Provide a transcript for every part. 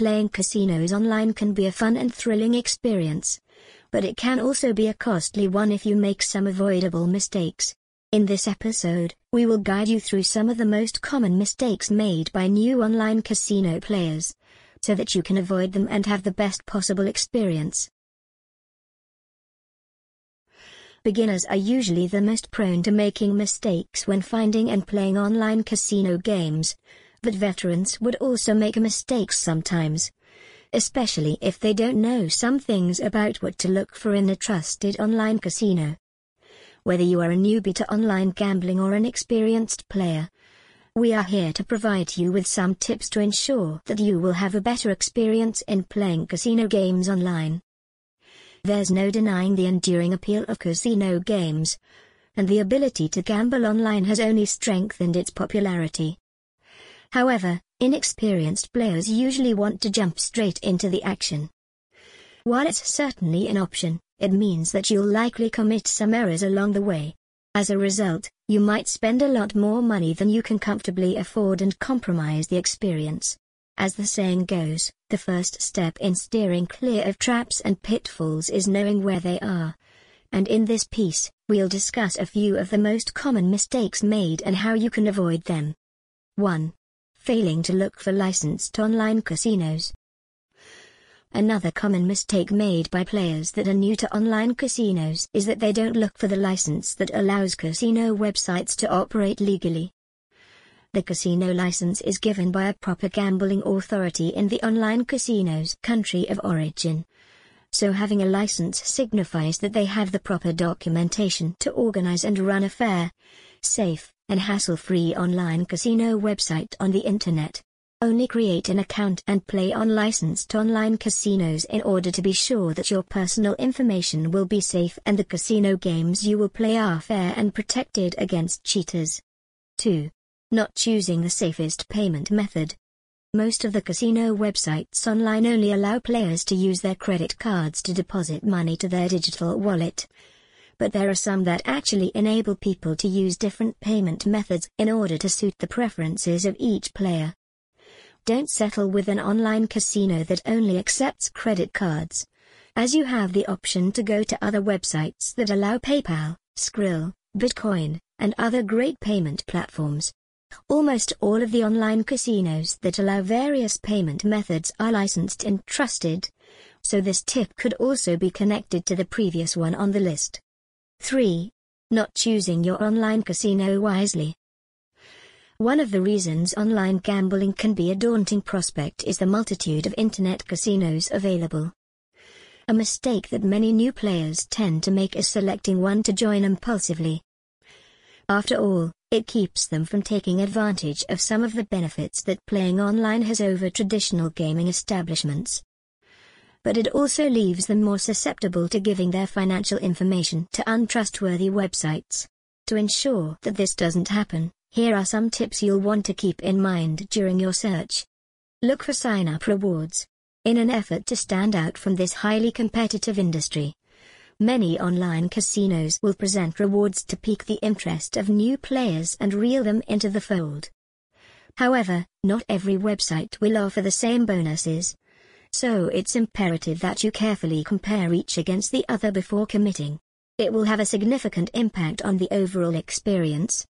Playing casinos online can be a fun and thrilling experience. But it can also be a costly one if you make some avoidable mistakes. In this episode, we will guide you through some of the most common mistakes made by new online casino players, so that you can avoid them and have the best possible experience. Beginners are usually the most prone to making mistakes when finding and playing online casino games, but veterans would also make mistakes sometimes. Especially if they don't know some things about what to look for in a trusted online casino. Whether you are a newbie to online gambling or an experienced player, we are here to provide you with some tips to ensure that you will have a better experience in playing casino games online. There's no denying the enduring appeal of casino games, and the ability to gamble online has only strengthened its popularity. However, inexperienced players usually want to jump straight into the action. While it's certainly an option, it means that you'll likely commit some errors along the way. As a result, you might spend a lot more money than you can comfortably afford and compromise the experience. As the saying goes, the first step in steering clear of traps and pitfalls is knowing where they are. And in this piece, we'll discuss a few of the most common mistakes made and how you can avoid them. 1 failing to look for licensed online casinos. Another common mistake made by players that are new to online casinos is that they don't look for the license that allows casino websites to operate legally. The casino license is given by a proper gambling authority in the online casino's country of origin. So having a license signifies that they have the proper documentation to organize and run a fair, safe, and hassle-free online casino website on the internet. Only create an account and play on licensed online casinos in order to be sure that your personal information will be safe and the casino games you will play are fair and protected against cheaters. 2. Not choosing the safest payment method. Most of the casino websites online only allow players to use their credit cards to deposit money to their digital wallet but there are some that actually enable people to use different payment methods in order to suit the preferences of each player. Don't settle with an online casino that only accepts credit cards, as you have the option to go to other websites that allow PayPal, Skrill, Bitcoin, and other great payment platforms. Almost all of the online casinos that allow various payment methods are licensed and trusted, so this tip could also be connected to the previous one on the list. 3. Not choosing your online casino wisely. One of the reasons online gambling can be a daunting prospect is the multitude of internet casinos available. A mistake that many new players tend to make is selecting one to join impulsively. After all, it keeps them from taking advantage of some of the benefits that playing online has over traditional gaming establishments but it also leaves them more susceptible to giving their financial information to untrustworthy websites. To ensure that this doesn't happen, here are some tips you'll want to keep in mind during your search. Look for sign-up rewards. In an effort to stand out from this highly competitive industry, many online casinos will present rewards to pique the interest of new players and reel them into the fold. However, not every website will offer the same bonuses, so it's imperative that you carefully compare each against the other before committing. It will have a significant impact on the overall experience.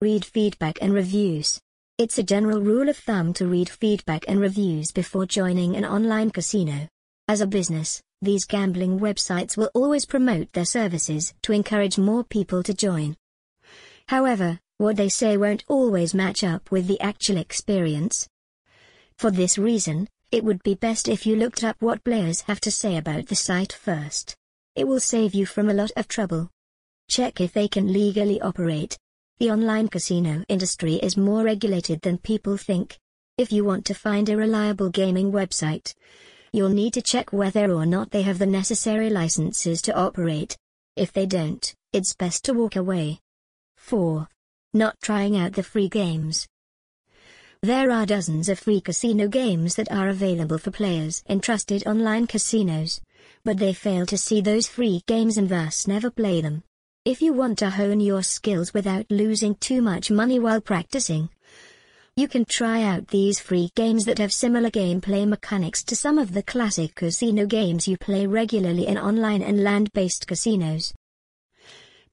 Read feedback and reviews. It's a general rule of thumb to read feedback and reviews before joining an online casino. As a business, these gambling websites will always promote their services to encourage more people to join. However, what they say won't always match up with the actual experience. For this reason, it would be best if you looked up what players have to say about the site first. It will save you from a lot of trouble. Check if they can legally operate. The online casino industry is more regulated than people think. If you want to find a reliable gaming website, you'll need to check whether or not they have the necessary licenses to operate. If they don't, it's best to walk away. 4. Not trying out the free games. There are dozens of free casino games that are available for players in trusted online casinos, but they fail to see those free games and thus never play them. If you want to hone your skills without losing too much money while practicing, You can try out these free games that have similar gameplay mechanics to some of the classic casino games you play regularly in online and land-based casinos.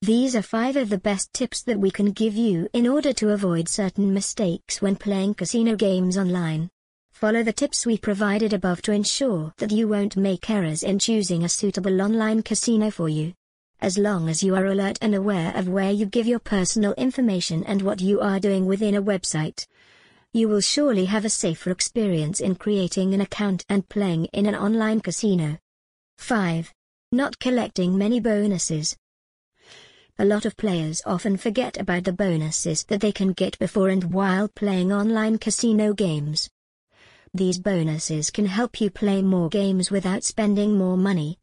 These are five of the best tips that we can give you in order to avoid certain mistakes when playing casino games online. Follow the tips we provided above to ensure that you won't make errors in choosing a suitable online casino for you. As long as you are alert and aware of where you give your personal information and what you are doing within a website, you will surely have a safer experience in creating an account and playing in an online casino. 5. Not collecting many bonuses. A lot of players often forget about the bonuses that they can get before and while playing online casino games. These bonuses can help you play more games without spending more money,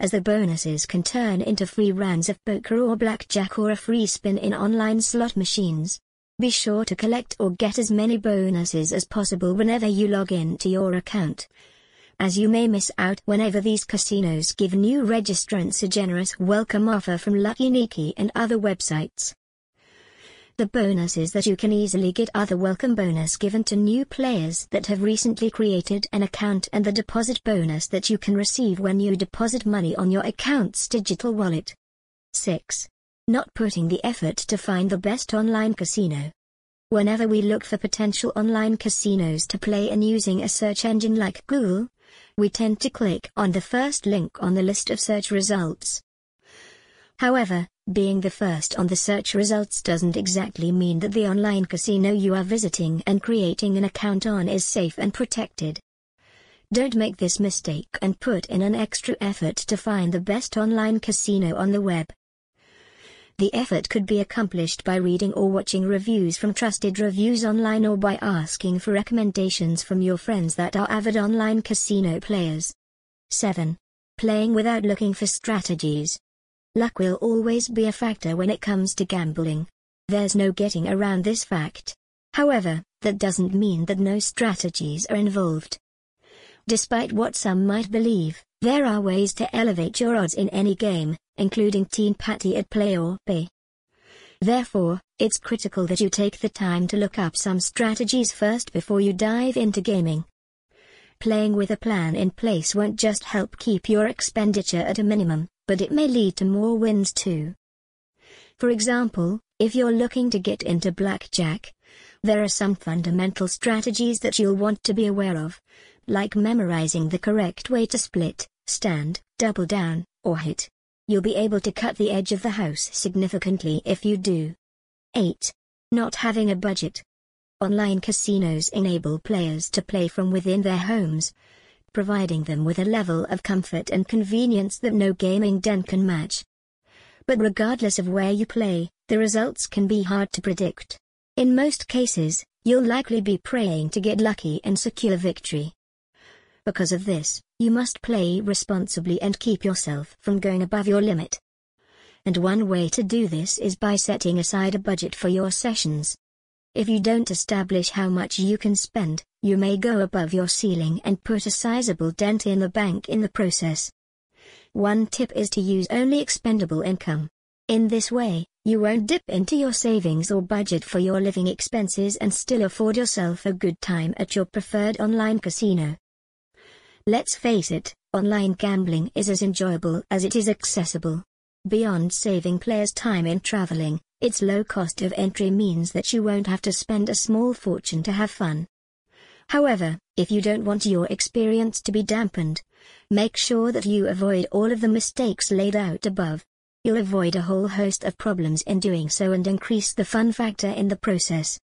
as the bonuses can turn into free rounds of poker or blackjack or a free spin in online slot machines. Be sure to collect or get as many bonuses as possible whenever you log in to your account. As you may miss out whenever these casinos give new registrants a generous welcome offer from Lucky Niki and other websites. The bonuses that you can easily get the welcome bonus given to new players that have recently created an account and the deposit bonus that you can receive when you deposit money on your account's digital wallet. 6 not putting the effort to find the best online casino. Whenever we look for potential online casinos to play in using a search engine like Google, we tend to click on the first link on the list of search results. However, being the first on the search results doesn't exactly mean that the online casino you are visiting and creating an account on is safe and protected. Don't make this mistake and put in an extra effort to find the best online casino on the web. The effort could be accomplished by reading or watching reviews from trusted reviews online or by asking for recommendations from your friends that are avid online casino players. 7. Playing without looking for strategies. Luck will always be a factor when it comes to gambling. There's no getting around this fact. However, that doesn't mean that no strategies are involved. Despite what some might believe, there are ways to elevate your odds in any game, including Teen Patti at Play or Pay. Therefore, it's critical that you take the time to look up some strategies first before you dive into gaming. Playing with a plan in place won't just help keep your expenditure at a minimum, but it may lead to more wins too. For example, if you're looking to get into blackjack, there are some fundamental strategies that you'll want to be aware of, like memorizing the correct way to split, stand, double down, or hit. You'll be able to cut the edge of the house significantly if you do. 8. Not having a budget. Online casinos enable players to play from within their homes, providing them with a level of comfort and convenience that no gaming den can match. But regardless of where you play, the results can be hard to predict. In most cases, you'll likely be praying to get lucky and secure victory. Because of this, you must play responsibly and keep yourself from going above your limit. And one way to do this is by setting aside a budget for your sessions. If you don't establish how much you can spend, you may go above your ceiling and put a sizable dent in the bank in the process. One tip is to use only expendable income. In this way, you won't dip into your savings or budget for your living expenses and still afford yourself a good time at your preferred online casino. Let's face it, online gambling is as enjoyable as it is accessible. Beyond saving players time in traveling, its low cost of entry means that you won't have to spend a small fortune to have fun. However, if you don't want your experience to be dampened, make sure that you avoid all of the mistakes laid out above. You'll avoid a whole host of problems in doing so and increase the fun factor in the process.